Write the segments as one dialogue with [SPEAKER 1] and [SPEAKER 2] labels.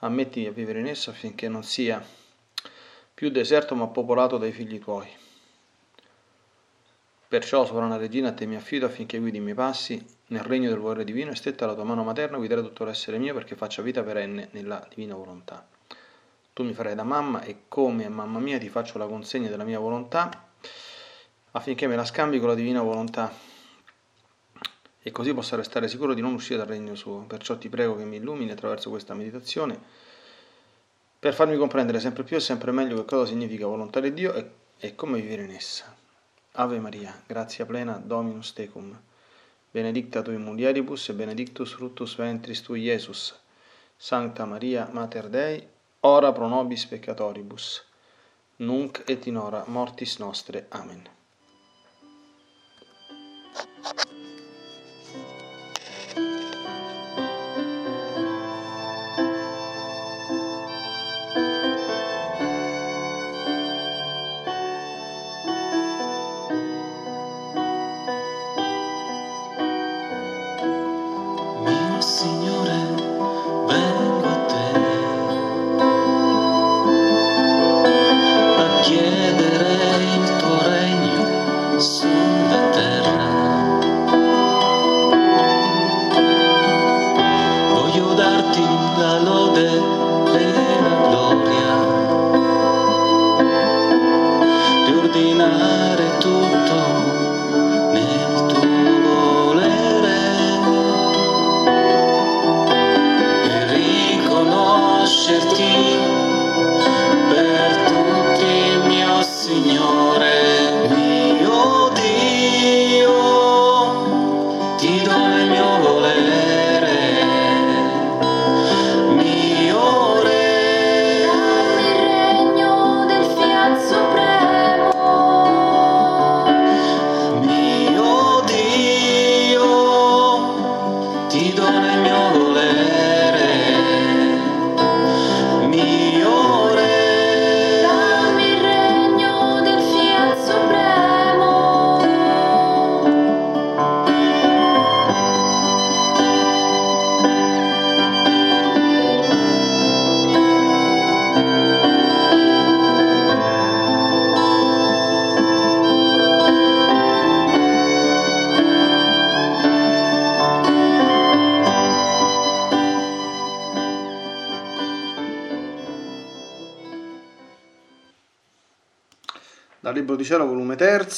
[SPEAKER 1] ammettimi a vivere in esso affinché non sia più deserto ma popolato dai figli tuoi. Perciò, sovrana regina, a te mi affido affinché guidi i miei passi nel regno del volere divino e stetta la tua mano materna guidare tutto l'essere mio perché faccia vita perenne nella divina volontà. Tu mi farai da mamma e come mamma mia ti faccio la consegna della mia volontà affinché me la scambi con la divina volontà e così possa restare sicuro di non uscire dal regno suo. Perciò ti prego che mi illumini attraverso questa meditazione per farmi comprendere sempre più e sempre meglio che cosa significa volontà di Dio e, e come vivere in essa. Ave Maria, grazia plena, Dominus tecum, benedicta tu in mulieribus e benedictus fructus ventris tui, Iesus. Sancta Maria, Mater Dei, ora pro nobis peccatoribus, nunc et in hora mortis nostre. Amen.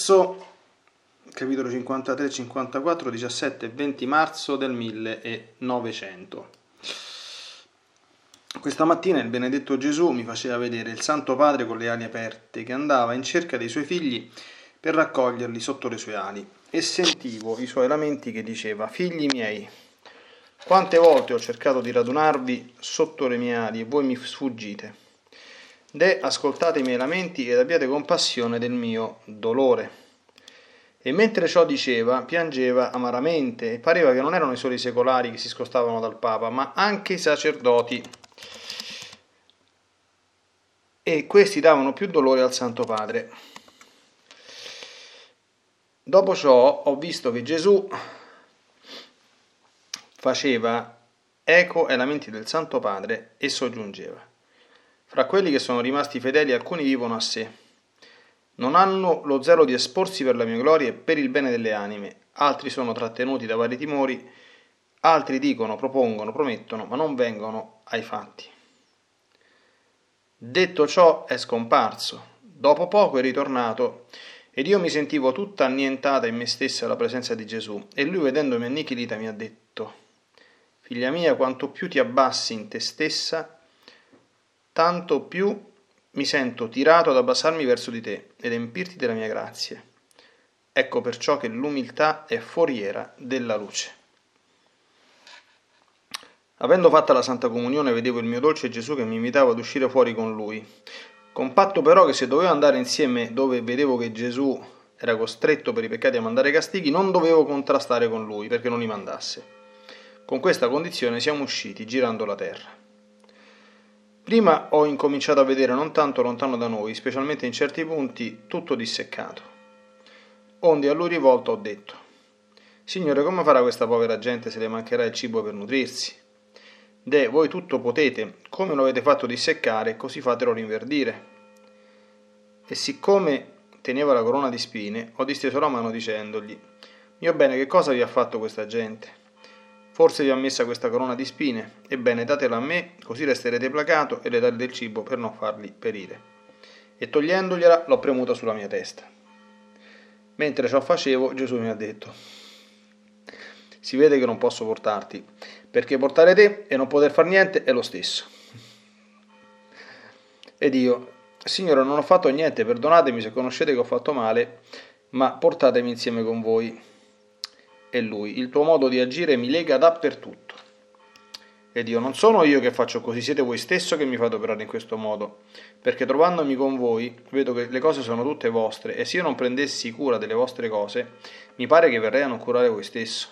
[SPEAKER 1] 3, capitolo 53, 54, 17 e 20 marzo del 1900. Questa mattina il benedetto Gesù mi faceva vedere il Santo Padre con le ali aperte che andava in cerca dei suoi figli per raccoglierli sotto le sue ali e sentivo i suoi lamenti che diceva Figli miei, quante volte ho cercato di radunarvi sotto le mie ali e voi mi sfuggite. De ascoltate i miei lamenti ed abbiate compassione del mio dolore. E mentre ciò diceva, piangeva amaramente e pareva che non erano i soli secolari che si scostavano dal Papa, ma anche i sacerdoti. E questi davano più dolore al Santo Padre. Dopo ciò ho visto che Gesù faceva eco ai lamenti del Santo Padre e soggiungeva. Fra quelli che sono rimasti fedeli alcuni vivono a sé. Non hanno lo zelo di esporsi per la mia gloria e per il bene delle anime, altri sono trattenuti da vari timori, altri dicono, propongono, promettono, ma non vengono ai fatti. Detto ciò è scomparso, dopo poco è ritornato, ed io mi sentivo tutta annientata in me stessa alla presenza di Gesù, e lui vedendomi annichilita mi ha detto, Figlia mia, quanto più ti abbassi in te stessa, tanto più mi sento tirato ad abbassarmi verso di te ed empirti della mia grazia. Ecco perciò che l'umiltà è foriera della luce. Avendo fatta la Santa Comunione vedevo il mio dolce Gesù che mi invitava ad uscire fuori con lui. Con patto però che se dovevo andare insieme dove vedevo che Gesù era costretto per i peccati a mandare castighi, non dovevo contrastare con lui perché non li mandasse. Con questa condizione siamo usciti girando la terra. Prima ho incominciato a vedere non tanto lontano da noi, specialmente in certi punti, tutto disseccato. Onde a lui rivolto ho detto, Signore, come farà questa povera gente se le mancherà il cibo per nutrirsi? De, voi tutto potete, come lo avete fatto disseccare, così fatelo rinverdire. E siccome teneva la corona di spine, ho disteso la mano dicendogli, mio bene, che cosa vi ha fatto questa gente? Forse vi ha messa questa corona di spine, ebbene datela a me, così resterete placato e le date del cibo per non farli perire. E togliendogliela l'ho premuta sulla mia testa. Mentre ciò facevo, Gesù mi ha detto, si vede che non posso portarti, perché portare te e non poter fare niente è lo stesso. Ed io, Signore, non ho fatto niente, perdonatemi se conoscete che ho fatto male, ma portatemi insieme con voi. E lui, il tuo modo di agire mi lega dappertutto. Ed io, non sono io che faccio così, siete voi stesso che mi fate operare in questo modo, perché trovandomi con voi vedo che le cose sono tutte vostre e se io non prendessi cura delle vostre cose, mi pare che verrei a non curare voi stesso.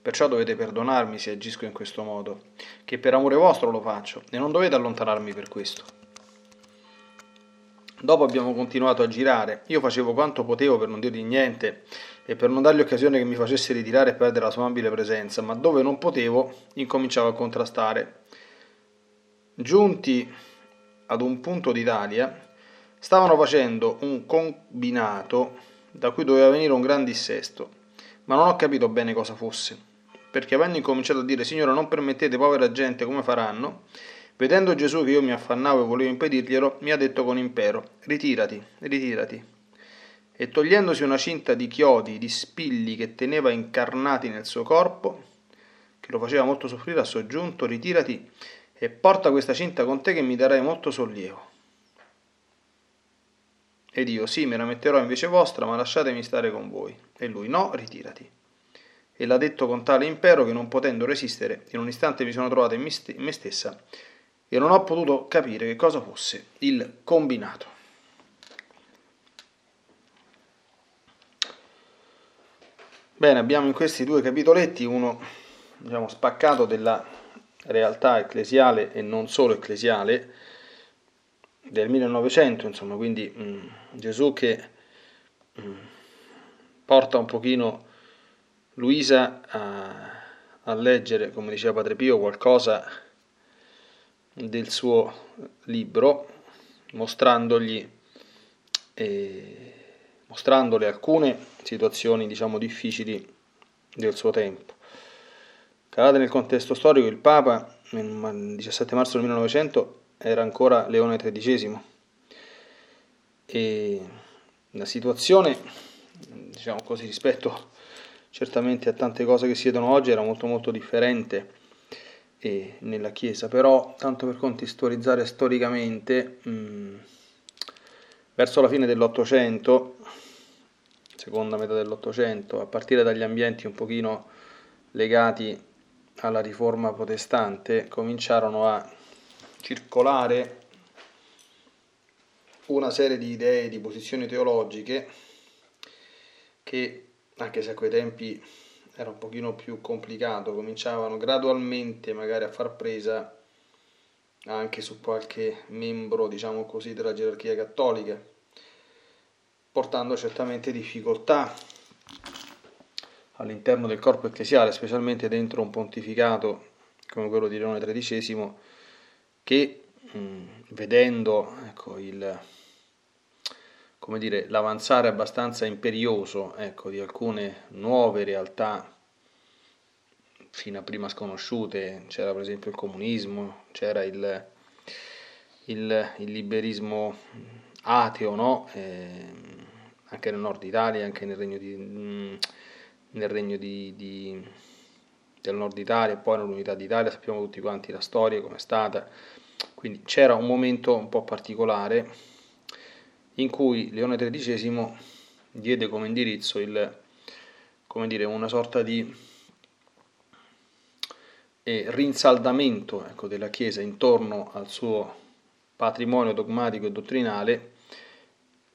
[SPEAKER 1] Perciò dovete perdonarmi se agisco in questo modo, che per amore vostro lo faccio, e non dovete allontanarmi per questo. Dopo abbiamo continuato a girare, io facevo quanto potevo per non dirgli niente e per non dargli occasione che mi facesse ritirare e perdere la sua amabile presenza, ma dove non potevo incominciavo a contrastare. Giunti ad un punto d'Italia, stavano facendo un combinato da cui doveva venire un gran dissesto, ma non ho capito bene cosa fosse perché avendo incominciato a dire Signore non permettete povera gente come faranno, vedendo Gesù che io mi affannavo e volevo impedirglielo, mi ha detto con impero, ritirati, ritirati. E togliendosi una cinta di chiodi, di spilli che teneva incarnati nel suo corpo, che lo faceva molto soffrire, ha soggiunto, ritirati e porta questa cinta con te che mi darai molto sollievo. Ed io, sì, me la metterò invece vostra, ma lasciatemi stare con voi. E lui, no, ritirati e l'ha detto con tale impero che non potendo resistere, in un istante mi sono trovato in me stessa e non ho potuto capire che cosa fosse il combinato. Bene, abbiamo in questi due capitoletti uno diciamo, spaccato della realtà ecclesiale e non solo ecclesiale del 1900, insomma, quindi mh, Gesù che mh, porta un pochino Luisa a, a leggere, come diceva Padre Pio, qualcosa del suo libro, mostrandogli, eh, mostrandole alcune situazioni diciamo difficili del suo tempo. Calate nel contesto storico, il Papa il 17 marzo del 1900 era ancora Leone XIII e la situazione, diciamo così, rispetto certamente a tante cose che si vedono oggi era molto molto differente eh, nella Chiesa, però tanto per contestualizzare storicamente, mh, mm, verso la fine dell'Ottocento, seconda metà dell'Ottocento, a partire dagli ambienti un pochino legati alla riforma protestante, cominciarono a circolare una serie di idee, di posizioni teologiche che anche se a quei tempi era un pochino più complicato, cominciavano gradualmente magari a far presa anche su qualche membro, diciamo così, della gerarchia cattolica, portando certamente difficoltà all'interno del corpo ecclesiale, specialmente dentro un pontificato come quello di Leone XIII, che mh, vedendo ecco, il, come dire, l'avanzare abbastanza imperioso ecco, di alcune nuove realtà fino a prima sconosciute, c'era per esempio il comunismo, c'era il, il, il liberismo ateo, no? eh, anche nel nord Italia, anche nel regno, di, nel regno di, di, del nord Italia poi nell'unità d'Italia, sappiamo tutti quanti la storia come è stata, quindi c'era un momento un po' particolare in cui Leone XIII diede come indirizzo il, come dire, una sorta di e rinsaldamento ecco, della Chiesa intorno al suo patrimonio dogmatico e dottrinale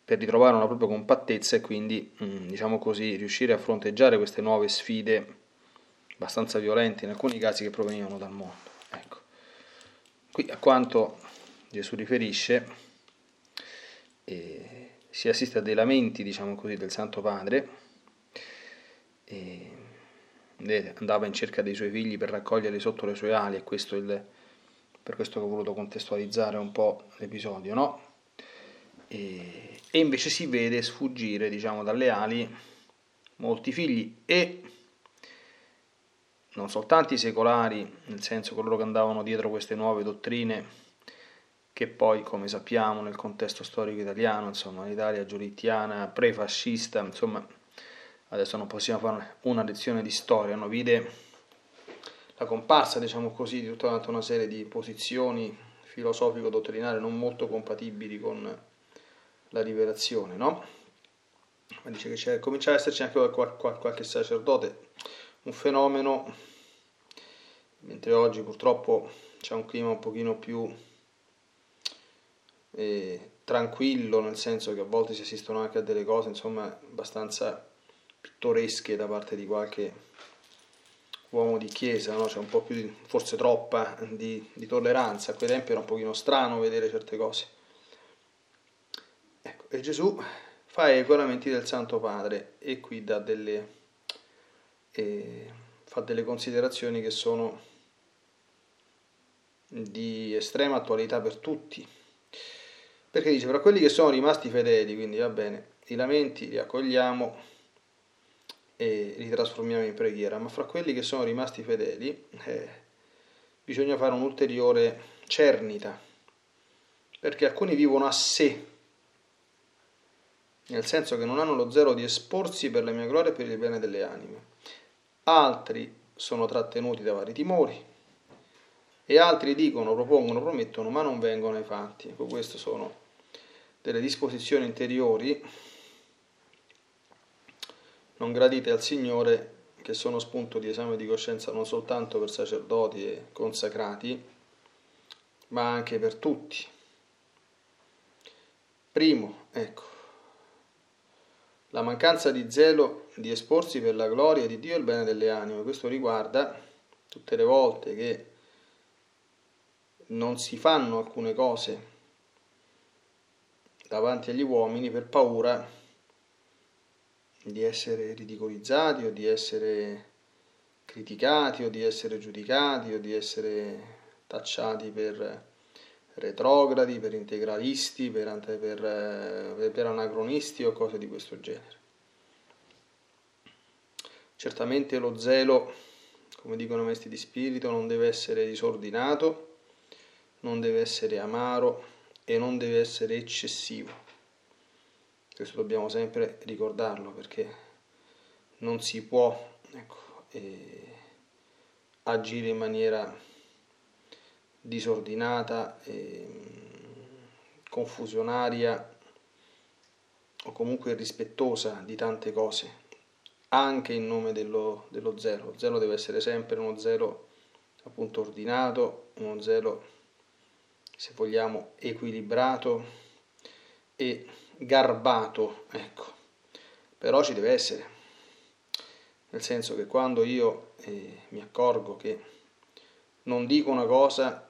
[SPEAKER 1] per ritrovare una propria compattezza e quindi, mm, diciamo così, riuscire a fronteggiare queste nuove sfide abbastanza violente in alcuni casi che provenivano dal mondo. Ecco. Qui a quanto Gesù riferisce eh, si assiste a dei lamenti, diciamo così, del Santo Padre, e andava in cerca dei suoi figli per raccoglierli sotto le sue ali e questo il, per questo che ho voluto contestualizzare un po' l'episodio, no? E, e invece si vede sfuggire, diciamo, dalle ali molti figli e non soltanto i secolari, nel senso coloro che andavano dietro queste nuove dottrine, che poi, come sappiamo, nel contesto storico italiano, insomma, l'Italia giolittiana, prefascista, insomma, adesso non possiamo fare una lezione di storia, no? vide la comparsa, diciamo così, di tutta una serie di posizioni filosofico-dottrinali non molto compatibili con la rivelazione, no? Ma dice che c'è, comincia ad esserci anche qualche sacerdote un fenomeno, mentre oggi purtroppo c'è un clima un pochino più eh, tranquillo, nel senso che a volte si assistono anche a delle cose insomma abbastanza pittoresche da parte di qualche uomo di chiesa, no? c'è un po' più, di, forse troppa, di, di, tolleranza. A quei tempi era un pochino strano vedere certe cose. Ecco, e Gesù fa i regolamenti del Santo Padre e qui dà delle e fa delle considerazioni che sono di estrema attualità per tutti. Perché dice, fra quelli che sono rimasti fedeli, quindi va bene, i lamenti li accogliamo e li trasformiamo in preghiera, ma fra quelli che sono rimasti fedeli eh, bisogna fare un'ulteriore cernita, perché alcuni vivono a sé, nel senso che non hanno lo zelo di esporsi per la mia gloria e per il bene delle anime altri sono trattenuti da vari timori e altri dicono, propongono, promettono, ma non vengono ai fatti. Ecco, queste sono delle disposizioni interiori non gradite al Signore che sono spunto di esame di coscienza non soltanto per sacerdoti e consacrati, ma anche per tutti. Primo, ecco, la mancanza di zelo di esporsi per la gloria di Dio e il bene delle anime. Questo riguarda tutte le volte che non si fanno alcune cose davanti agli uomini per paura di essere ridicolizzati o di essere criticati o di essere giudicati o di essere tacciati per retrogradi, per integralisti, per, per, eh, per anacronisti o cose di questo genere. Certamente lo zelo, come dicono i maestri di spirito, non deve essere disordinato, non deve essere amaro e non deve essere eccessivo. Questo dobbiamo sempre ricordarlo perché non si può ecco, eh, agire in maniera disordinata, eh, confusionaria o comunque rispettosa di tante cose, anche in nome dello, dello zelo. Lo zelo deve essere sempre uno zelo appunto ordinato, uno zelo se vogliamo equilibrato e garbato, ecco. Però ci deve essere, nel senso che quando io eh, mi accorgo che non dico una cosa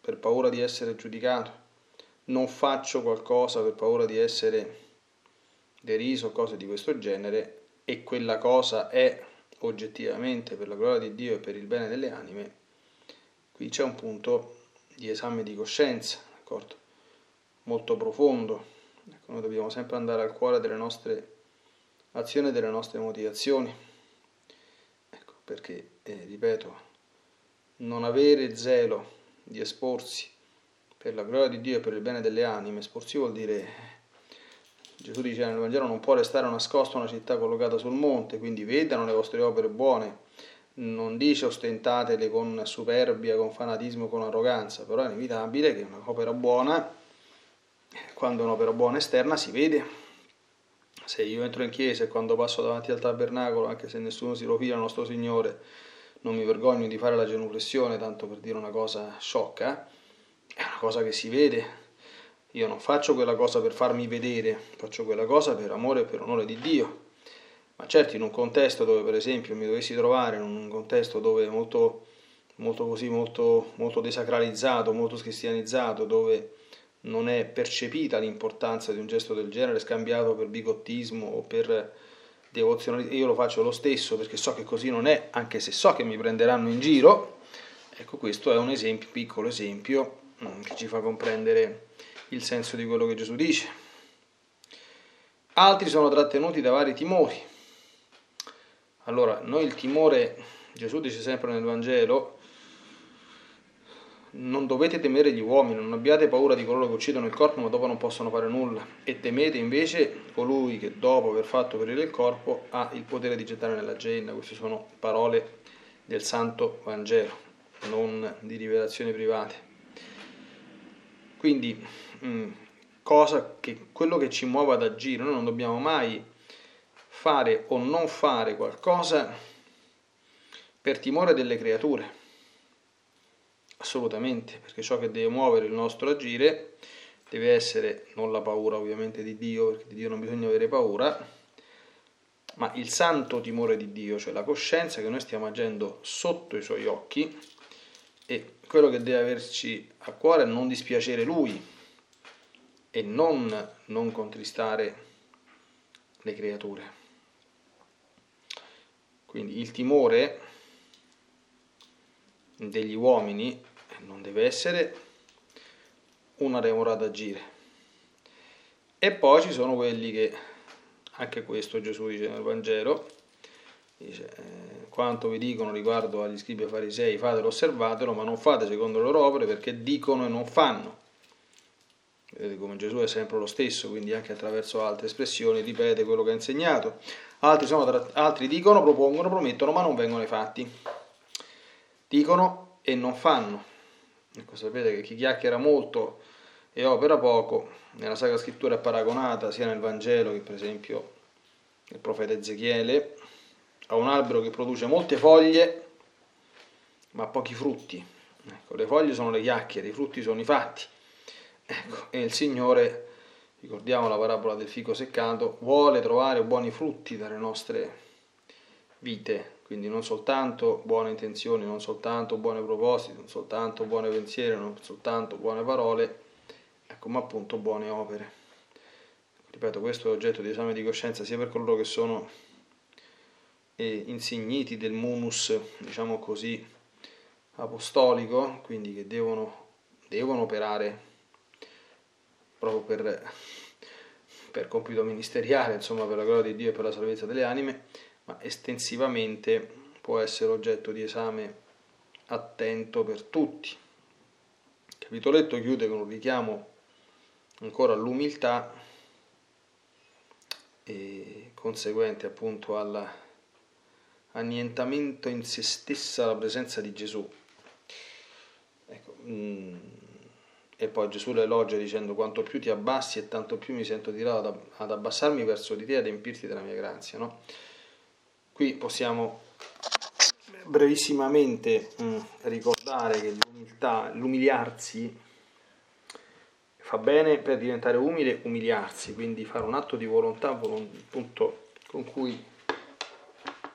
[SPEAKER 1] per paura di essere giudicato, non faccio qualcosa per paura di essere deriso cose di questo genere e quella cosa è oggettivamente per la gloria di Dio e per il bene delle anime, qui c'è un punto di esame di coscienza, d'accordo? molto profondo. Ecco, noi dobbiamo sempre andare al cuore delle nostre azioni e delle nostre motivazioni, ecco, perché, eh, ripeto, non avere zelo di esporsi per la gloria di Dio e per il bene delle anime. Esporsi vuol dire, Gesù dice nel Vangelo, non può restare nascosta una città collocata sul monte, quindi vedano le vostre opere buone. Non dice ostentatele con superbia, con fanatismo, con arroganza, però è inevitabile che un'opera buona, quando un'opera buona esterna si vede. Se io entro in chiesa e quando passo davanti al tabernacolo, anche se nessuno si rovina nostro Signore, non mi vergogno di fare la genuflessione, tanto per dire una cosa sciocca, è una cosa che si vede. Io non faccio quella cosa per farmi vedere, faccio quella cosa per amore e per onore di Dio. Ma certo in un contesto dove per esempio mi dovessi trovare, in un contesto dove è molto, molto così, molto, molto desacralizzato, molto scristianizzato, dove non è percepita l'importanza di un gesto del genere scambiato per bigottismo o per devozionalità, io lo faccio lo stesso perché so che così non è, anche se so che mi prenderanno in giro, ecco questo è un esempio, piccolo esempio mm, che ci fa comprendere il senso di quello che Gesù dice. Altri sono trattenuti da vari timori. Allora, noi il timore, Gesù dice sempre nel Vangelo, non dovete temere gli uomini, non abbiate paura di coloro che uccidono il corpo ma dopo non possono fare nulla e temete invece colui che dopo aver fatto perire il corpo ha il potere di gettare nella genna. Queste sono parole del Santo Vangelo, non di rivelazioni private. Quindi, mm, cosa che quello che ci muove ad agire, noi non dobbiamo mai fare o non fare qualcosa per timore delle creature Assolutamente, perché ciò che deve muovere il nostro agire deve essere non la paura ovviamente di Dio, perché di Dio non bisogna avere paura, ma il santo timore di Dio, cioè la coscienza che noi stiamo agendo sotto i suoi occhi e quello che deve averci a cuore è non dispiacere Lui e non, non contristare le creature. Quindi il timore degli uomini non deve essere una remora da agire. E poi ci sono quelli che, anche questo Gesù dice nel Vangelo, dice, eh, quanto vi dicono riguardo agli scribi e farisei, fatelo, osservatelo, ma non fate secondo le loro opere perché dicono e non fanno. Vedete come Gesù è sempre lo stesso, quindi anche attraverso altre espressioni ripete quello che ha insegnato. Altri, sono, altri dicono, propongono, promettono, ma non vengono ai fatti. Dicono e non fanno. Ecco, sapete che chi chiacchiera molto e opera poco, nella Sacra Scrittura è paragonata sia nel Vangelo che per esempio nel profeta Ezechiele, a un albero che produce molte foglie ma pochi frutti. Ecco, le foglie sono le chiacchiere, i frutti sono i fatti. Ecco, e il Signore, ricordiamo la parabola del fico seccato, vuole trovare buoni frutti dalle nostre vite, quindi non soltanto buone intenzioni, non soltanto buoni propositi, non soltanto buoni pensieri, non soltanto buone parole, ecco, ma appunto buone opere. Ripeto, questo è oggetto di esame di coscienza sia per coloro che sono eh, insigniti del munus, diciamo così, apostolico, quindi che devono, devono operare proprio per, per compito ministeriale, insomma, per la gloria di Dio e per la salvezza delle anime, ma estensivamente può essere oggetto di esame attento per tutti. Il capitoletto chiude con un richiamo ancora all'umiltà e conseguente appunto all'annientamento in se stessa la presenza di Gesù. Ecco, mm, e poi Gesù lo elogia dicendo quanto più ti abbassi e tanto più mi sento tirato ad abbassarmi verso di te e ad empirti della mia grazia. No? Qui possiamo brevissimamente mm, ricordare che l'umiltà, l'umiliarsi fa bene per diventare umile, umiliarsi, quindi fare un atto di volontà appunto, con cui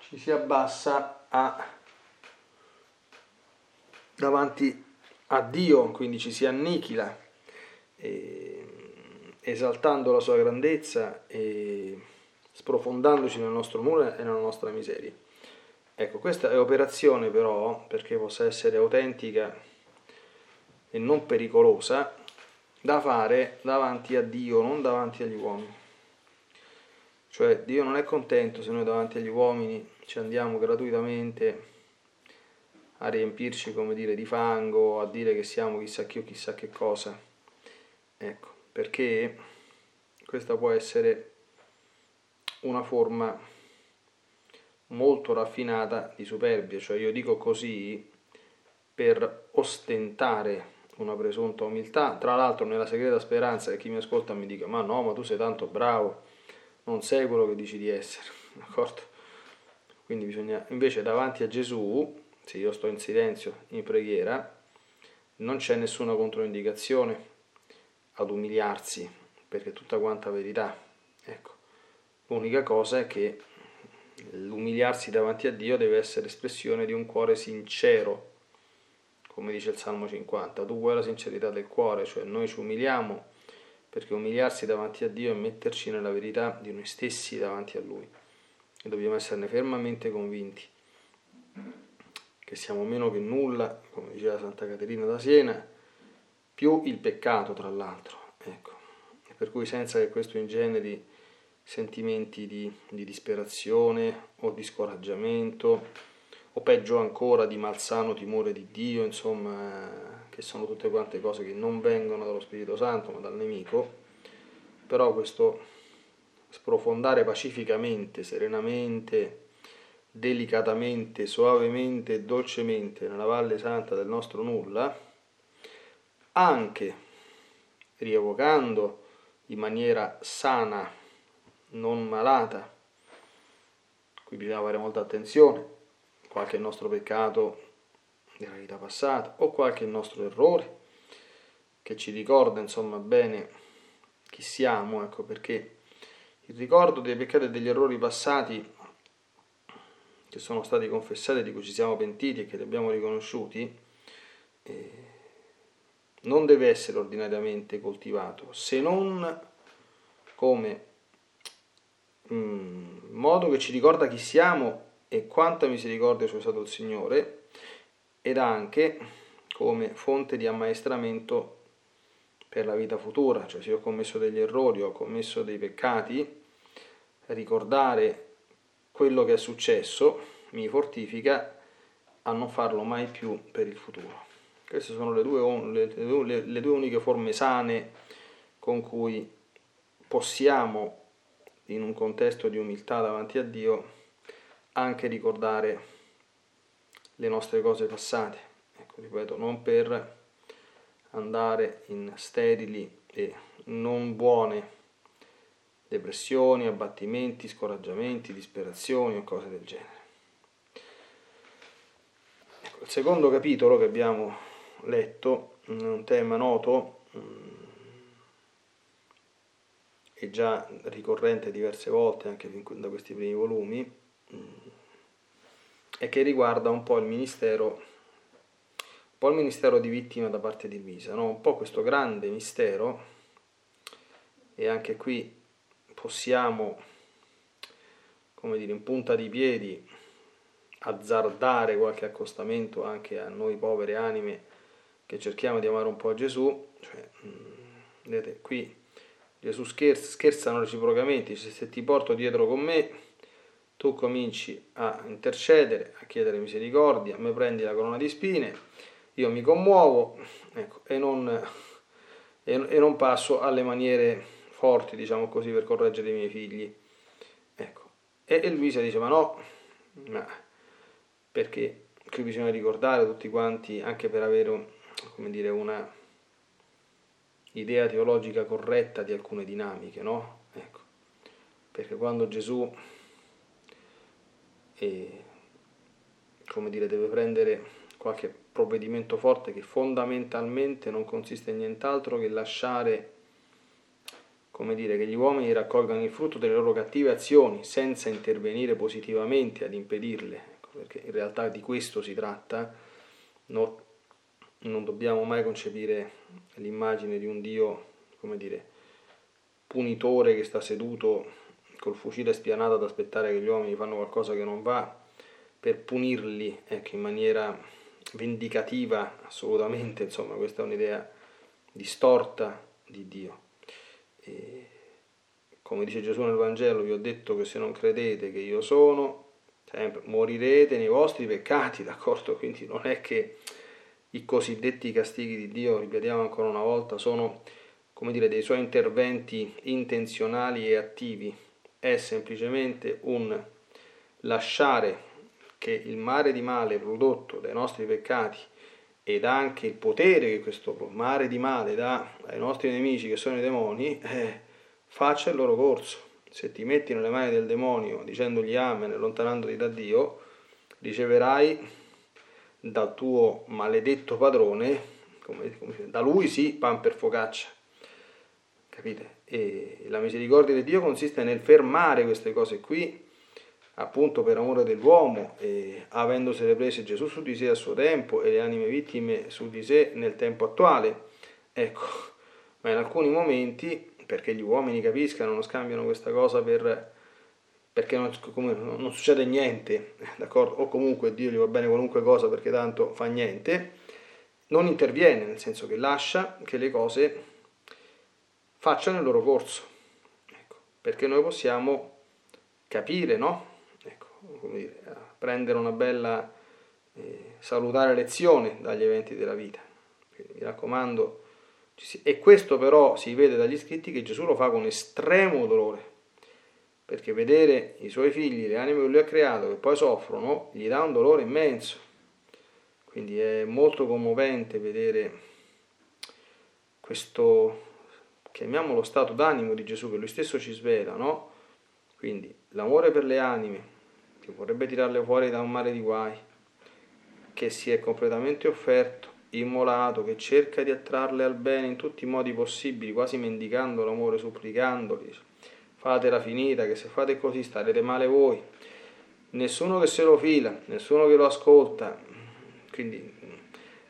[SPEAKER 1] ci si abbassa a, davanti a Dio, quindi ci si annichila, eh, esaltando la sua grandezza e sprofondandoci nel nostro muro e nella nostra miseria. Ecco, questa è operazione però, perché possa essere autentica e non pericolosa, da fare davanti a Dio, non davanti agli uomini. Cioè Dio non è contento se noi davanti agli uomini ci andiamo gratuitamente a riempirci, come dire, di fango, a dire che siamo chissà chi o chissà che cosa. Ecco, perché questa può essere una forma molto raffinata di superbia, cioè io dico così per ostentare una presunta umiltà, tra l'altro nella segreta speranza che chi mi ascolta mi dica ma no, ma tu sei tanto bravo, non sei quello che dici di essere, d'accordo? Quindi bisogna invece davanti a Gesù se io sto in silenzio in preghiera, non c'è nessuna controindicazione ad umiliarsi, perché è tutta quanta verità. Ecco. L'unica cosa è che l'umiliarsi davanti a Dio deve essere espressione di un cuore sincero, come dice il Salmo 50. Tu vuoi la sincerità del cuore, cioè noi ci umiliamo perché umiliarsi davanti a Dio è metterci nella verità di noi stessi davanti a Lui. E dobbiamo esserne fermamente convinti che siamo meno che nulla, come diceva Santa Caterina da Siena, più il peccato tra l'altro. Ecco. Per cui senza che questo ingeneri sentimenti di, di disperazione o di scoraggiamento, o peggio ancora di malsano timore di Dio, insomma, che sono tutte quante cose che non vengono dallo Spirito Santo ma dal nemico, però questo sprofondare pacificamente, serenamente, delicatamente, suavemente e dolcemente nella Valle Santa del nostro nulla, anche rievocando in maniera sana, non malata, qui bisogna fare molta attenzione, qualche nostro peccato della vita passata o qualche nostro errore che ci ricorda insomma bene chi siamo, ecco perché il ricordo dei peccati e degli errori passati che sono stati confessati, di cui ci siamo pentiti e che li abbiamo riconosciuti, eh, non deve essere ordinariamente coltivato, se non come modo che ci ricorda chi siamo e quanta misericordia ci usato il Signore, ed anche come fonte di ammaestramento per la vita futura, cioè se ho commesso degli errori, ho commesso dei peccati, ricordare quello che è successo mi fortifica a non farlo mai più per il futuro. Queste sono le due, le, le due uniche forme sane con cui possiamo, in un contesto di umiltà davanti a Dio, anche ricordare le nostre cose passate. Ecco, ripeto, non per andare in sterili e non buone depressioni, abbattimenti, scoraggiamenti, disperazioni o cose del genere. Ecco, il secondo capitolo che abbiamo letto, un tema noto e già ricorrente diverse volte anche da questi primi volumi, mm, e che riguarda un po' il ministero, un po' il ministero di vittima da parte di Luisa, no? un po' questo grande mistero, e anche qui possiamo, come dire, in punta di piedi azzardare qualche accostamento anche a noi povere anime che cerchiamo di amare un po' Gesù, cioè, mm, vedete, qui Gesù scherza, scherzano reciprocamente, dice se ti porto dietro con me, tu cominci a intercedere, a chiedere misericordia, mi prendi la corona di spine, io mi commuovo ecco, e, non, e, e non passo alle maniere forti, diciamo così, per correggere i miei figli. Ecco. E, e Luisa dice, ma no, ma perché qui bisogna ricordare tutti quanti, anche per avere, come dire, una idea teologica corretta di alcune dinamiche, no? Ecco. Perché quando Gesù, eh, come dire, deve prendere qualche provvedimento forte che fondamentalmente non consiste in nient'altro che lasciare come dire, che gli uomini raccolgano il frutto delle loro cattive azioni senza intervenire positivamente ad impedirle, ecco, perché in realtà di questo si tratta, no, non dobbiamo mai concepire l'immagine di un Dio, come dire, punitore che sta seduto col fucile spianato ad aspettare che gli uomini fanno qualcosa che non va, per punirli ecco, in maniera vendicativa, assolutamente, insomma, questa è un'idea distorta di Dio. E come dice Gesù nel Vangelo, vi ho detto che se non credete che io sono, sempre, morirete nei vostri peccati, d'accordo? Quindi non è che i cosiddetti castighi di Dio, ripetiamo ancora una volta, sono come dire dei suoi interventi intenzionali e attivi, è semplicemente un lasciare che il mare di male prodotto dai nostri peccati ed anche il potere che questo mare di male dà ai nostri nemici che sono i demoni, eh, faccia il loro corso. Se ti metti nelle mani del demonio dicendogli amen e allontanandoti da Dio, riceverai dal tuo maledetto padrone, come, come, da lui sì, pan per focaccia. Capite? E la misericordia di Dio consiste nel fermare queste cose qui, appunto per amore dell'uomo, e avendosele prese Gesù su di sé a suo tempo e le anime vittime su di sé nel tempo attuale. Ecco, ma in alcuni momenti, perché gli uomini capiscano, non scambiano questa cosa per perché non, non, succede niente, d'accordo? O comunque Dio gli va bene qualunque cosa perché tanto fa niente, non interviene, nel senso che lascia che le cose facciano il loro corso, ecco, perché noi possiamo capire, no? Ecco, dire, prendere una bella eh, salutare lezione dagli eventi della vita. Quindi, mi raccomando, e questo però si vede dagli scritti che Gesù lo fa con estremo dolore perché vedere i suoi figli, le anime che lui ha creato, che poi soffrono, gli dà un dolore immenso. Quindi è molto commovente vedere questo, chiamiamolo stato d'animo di Gesù, che lui stesso ci svela, no? Quindi l'amore per le anime, che vorrebbe tirarle fuori da un mare di guai, che si è completamente offerto, immolato, che cerca di attrarle al bene in tutti i modi possibili, quasi mendicando l'amore, supplicandoli, fatela finita, che se fate così starete male voi. Nessuno che se lo fila, nessuno che lo ascolta, quindi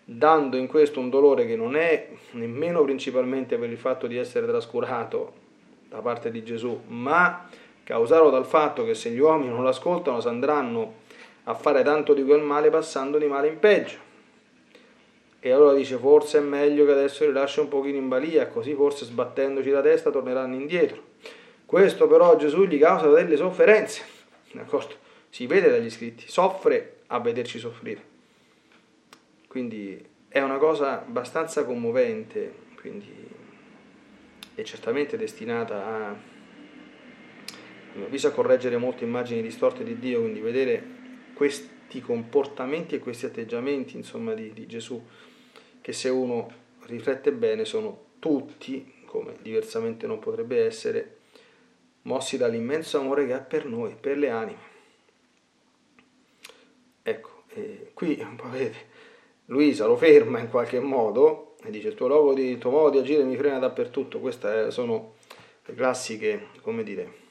[SPEAKER 1] dando in questo un dolore che non è nemmeno principalmente per il fatto di essere trascurato da parte di Gesù, ma causato dal fatto che se gli uomini non lo ascoltano si andranno a fare tanto di quel male passando di male in peggio. E allora dice forse è meglio che adesso li lascia un pochino in balia, così forse sbattendoci la testa torneranno indietro. Questo però Gesù gli causa delle sofferenze, d'accordo? Si vede dagli scritti, soffre a vederci soffrire. Quindi è una cosa abbastanza commovente, quindi è certamente destinata a, a mio avviso, a correggere molte immagini distorte di Dio, quindi vedere questi comportamenti e questi atteggiamenti, insomma, di, di Gesù, che se uno riflette bene sono tutti, come diversamente non potrebbe essere, mossi dall'immenso amore che ha per noi, per le anime. Ecco, eh, qui vedete, Luisa lo ferma in qualche modo e dice il tuo, logo di, il tuo modo di agire mi frena dappertutto. Queste sono le classiche, come dire,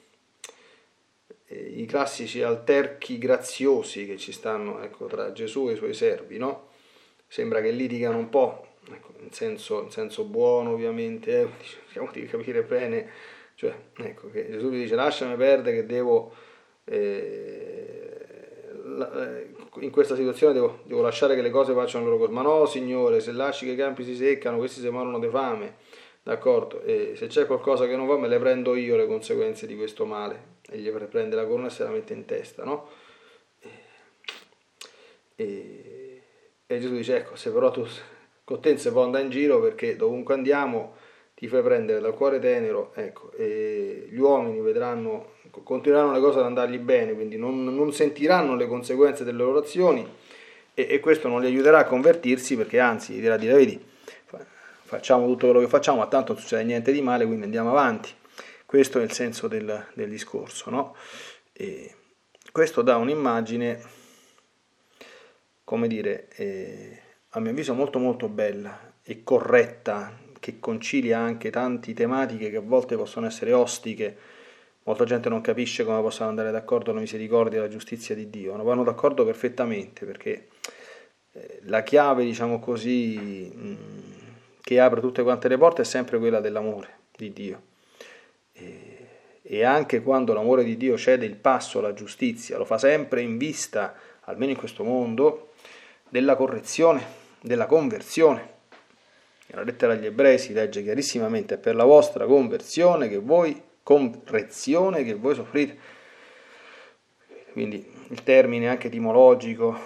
[SPEAKER 1] eh, i classici alterchi graziosi che ci stanno ecco, tra Gesù e i suoi servi, no? Sembra che litigano un po', ecco, in, senso, in senso buono ovviamente, eh, cerchiamo di capire bene cioè, ecco che Gesù gli dice lasciami perdere che devo, eh, eh, in questa situazione devo, devo, lasciare che le cose facciano il loro corso. Ma no, Signore, se lasci che i campi si seccano, questi si morono di fame. D'accordo? E se c'è qualcosa che non va, me le prendo io le conseguenze di questo male. E gli prende la corona e se la mette in testa, no? E, e, Gesù dice, ecco, se però tu con te non si può andare in giro perché dovunque andiamo ti fai prendere dal cuore tenero, ecco, gli uomini vedranno, continueranno le cose ad andargli bene, quindi non, non sentiranno le conseguenze delle loro azioni e, e, questo non li aiuterà a convertirsi perché anzi gli dirà di vedi, facciamo tutto quello che facciamo, ma tanto non succede niente di male, quindi andiamo avanti. Questo è il senso del, del discorso, no? E questo dà un'immagine, come dire, eh, a mio avviso molto molto bella e corretta che concilia anche tante tematiche che a volte possono essere ostiche. Molta gente non capisce come possano andare d'accordo la misericordia e la giustizia di Dio, non vanno d'accordo perfettamente perché eh, la chiave, diciamo così, che apre tutte quante le porte è sempre quella dell'amore di Dio. E anche quando l'amore di Dio cede il passo alla giustizia, lo fa sempre in vista, almeno in questo mondo, della correzione, della conversione. Nella lettera agli ebrei si legge chiarissimamente per la vostra conversione che voi, correzione che voi soffrite. Quindi il termine anche etimologico,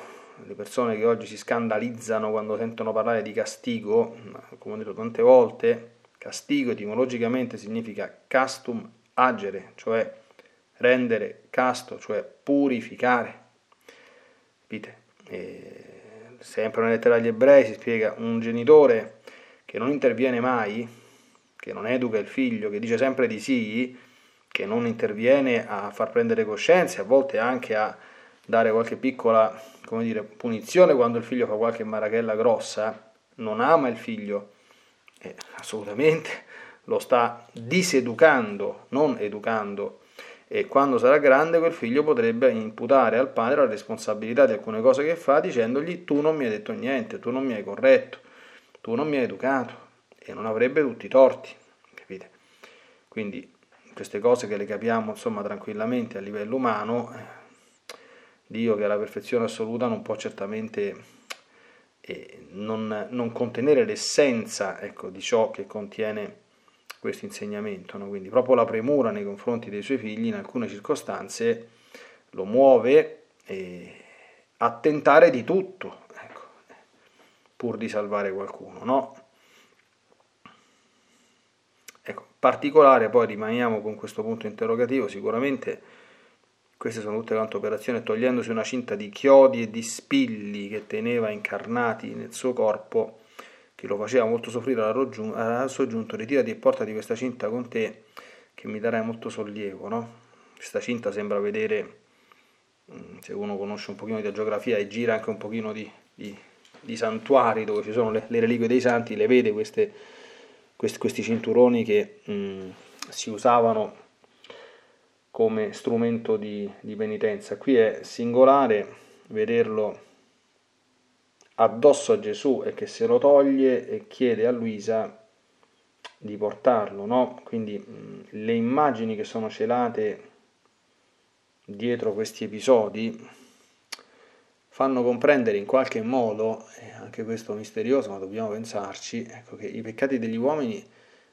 [SPEAKER 1] le persone che oggi si scandalizzano quando sentono parlare di castigo, come ho detto tante volte, castigo etimologicamente significa castum agere, cioè rendere casto, cioè purificare. Capite? E sempre nella lettera agli ebrei si spiega un genitore che non interviene mai, che non educa il figlio, che dice sempre di sì, che non interviene a far prendere coscienza, a volte anche a dare qualche piccola come dire, punizione quando il figlio fa qualche marachella grossa, non ama il figlio, eh, assolutamente lo sta diseducando, non educando. E quando sarà grande quel figlio potrebbe imputare al padre la responsabilità di alcune cose che fa dicendogli tu non mi hai detto niente, tu non mi hai corretto, tu non mi hai educato e non avrebbe tutti i torti, capite? Quindi queste cose che le capiamo insomma tranquillamente a livello umano, eh, Dio che è la perfezione assoluta non può certamente eh, non, non, contenere l'essenza ecco, di ciò che contiene questo insegnamento, no? quindi proprio la premura nei confronti dei suoi figli in alcune circostanze lo muove eh, a tentare di tutto, pur di salvare qualcuno. No? Ecco, particolare, poi rimaniamo con questo punto interrogativo, sicuramente queste sono tutte quante operazioni, togliendosi una cinta di chiodi e di spilli che teneva incarnati nel suo corpo, che lo faceva molto soffrire al suo giunto, ritirati e portati questa cinta con te, che mi darai molto sollievo. No? Questa cinta sembra vedere, mm, se uno conosce un pochino di geografia e gira anche un pochino di, di, di santuari dove ci sono le, le, reliquie dei santi, le vede queste, questi, questi cinturoni che mh, si usavano come strumento di, di penitenza. Qui è singolare vederlo addosso a Gesù e che se lo toglie e chiede a Luisa di portarlo, no? Quindi mh, le immagini che sono celate dietro questi episodi fanno comprendere in qualche modo, anche questo misterioso, ma dobbiamo pensarci, ecco, che i peccati degli uomini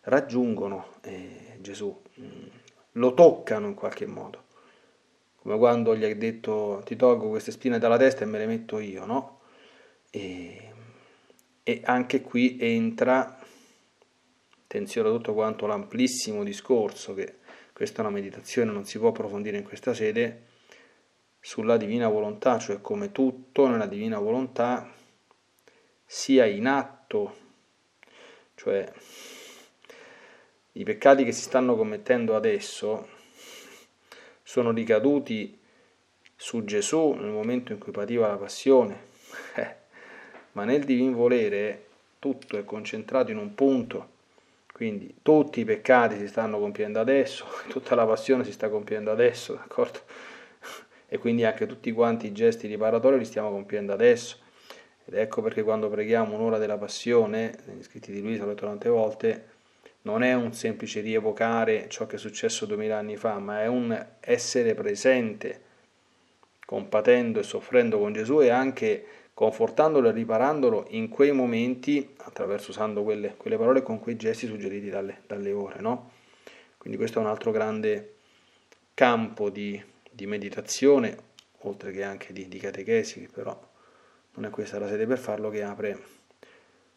[SPEAKER 1] raggiungono eh, Gesù, mh, lo toccano in qualche modo, come quando gli ha detto ti tolgo queste spine dalla testa e me le metto io, no? E, e anche qui entra, attenzione a tutto quanto l'amplissimo discorso, che questa è una meditazione, non si può approfondire in questa sede, sulla divina volontà, cioè come tutto nella divina volontà sia in atto, cioè i peccati che si stanno commettendo adesso sono ricaduti su Gesù nel momento in cui pativa la passione. Eh, ma nel divin volere tutto è concentrato in un punto, quindi tutti i peccati si stanno compiendo adesso, tutta la passione si sta compiendo adesso, d'accordo? E quindi anche tutti quanti i gesti riparatori li stiamo compiendo adesso. Ed ecco perché quando preghiamo un'ora della passione, negli scritti di Luisa l'ho detto tante volte, non è un semplice rievocare ciò che è successo duemila anni fa, ma è un essere presente, compatendo e soffrendo con Gesù e anche confortandolo e riparandolo in quei momenti, attraverso usando quelle, quelle parole con quei gesti suggeriti dalle, dalle ore. No? Quindi questo è un altro grande campo di, di meditazione, oltre che anche di, di catechesi, però non è questa la sede per farlo, che apre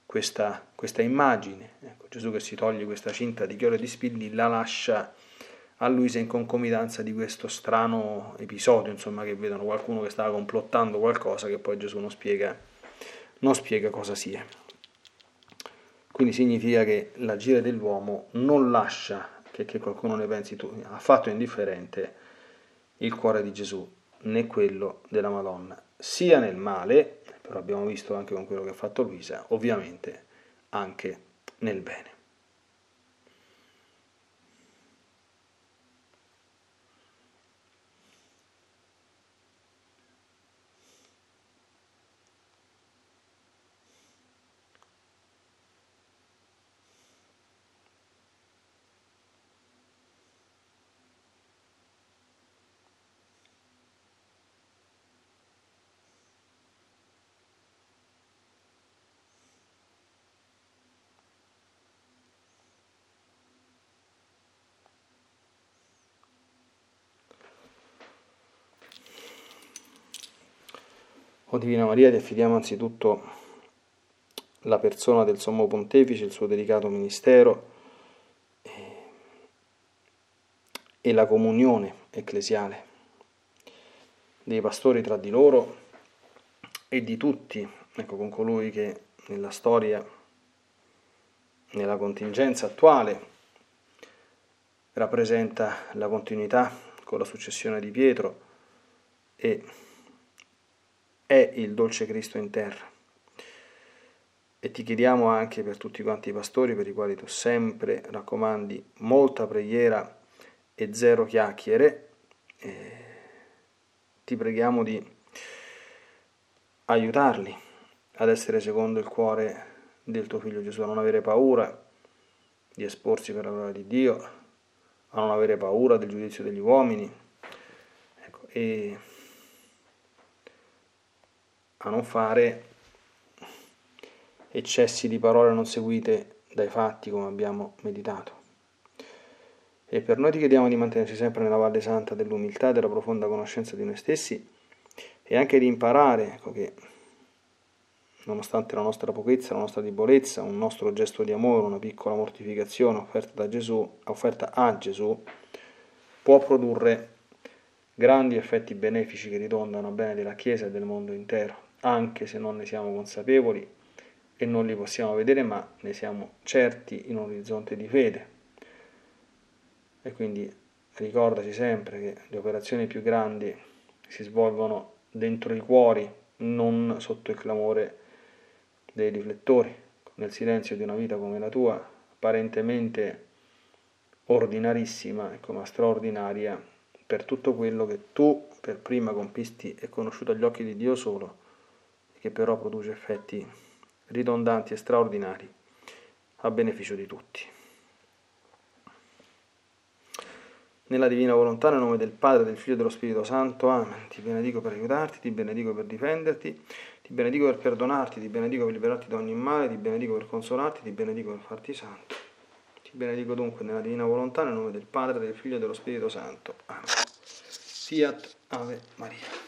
[SPEAKER 1] questa, questa immagine. Ecco, Gesù che si toglie questa cinta di chioro e di spilli, la lascia a Luisa in concomitanza di questo strano episodio, insomma, che vedono qualcuno che stava complottando qualcosa che poi Gesù non spiega, non spiega cosa sia. Quindi significa che l'agire dell'uomo non lascia che, che qualcuno ne pensi tu, affatto indifferente il cuore di Gesù né quello della Madonna, sia nel male, però abbiamo visto anche con quello che ha fatto Luisa, ovviamente anche nel bene. O Divina Maria, ti affidiamo anzitutto la persona del Sommo Pontefice, il suo delicato ministero e la comunione ecclesiale dei pastori tra di loro e di tutti, ecco, con colui che nella storia, nella contingenza attuale, rappresenta la continuità con la successione di Pietro e è il dolce Cristo in terra. E ti chiediamo anche per tutti quanti i pastori per i quali tu sempre raccomandi molta preghiera e zero chiacchiere, eh, ti preghiamo di aiutarli ad essere secondo il cuore del tuo figlio Gesù, a non avere paura di esporsi per la gloria di Dio, a non avere paura del giudizio degli uomini ecco, e a non fare eccessi di parole non seguite dai fatti come abbiamo meditato. E per noi ti chiediamo di mantenerci sempre nella Valle Santa dell'umiltà e della profonda conoscenza di noi stessi e anche di imparare che nonostante la nostra pochezza, la nostra debolezza, un nostro gesto di amore, una piccola mortificazione offerta, da Gesù, offerta a Gesù, può produrre grandi effetti benefici che ridondano a bene della Chiesa e del mondo intero, anche se non ne siamo consapevoli e non li possiamo vedere, ma ne siamo certi in un orizzonte di fede. E quindi ricordaci sempre che le operazioni più grandi si svolgono dentro i cuori, non sotto il clamore dei riflettori, nel silenzio di una vita come la tua, apparentemente ordinarissima, ecco, ma straordinaria per tutto quello che tu per prima compisti e conosciuto agli occhi di Dio solo, che però produce effetti ridondanti e straordinari a beneficio di tutti. Nella divina volontà, nel nome del Padre, del Figlio e dello Spirito Santo, Amen. Ti benedico per aiutarti, ti benedico per difenderti, ti benedico per perdonarti, ti benedico per liberarti da ogni male, ti benedico per consolarti, ti benedico per farti santo. Ti benedico dunque nella divina volontà, nel nome del Padre, del Figlio e dello Spirito Santo. Amen. Fiat Ave Maria.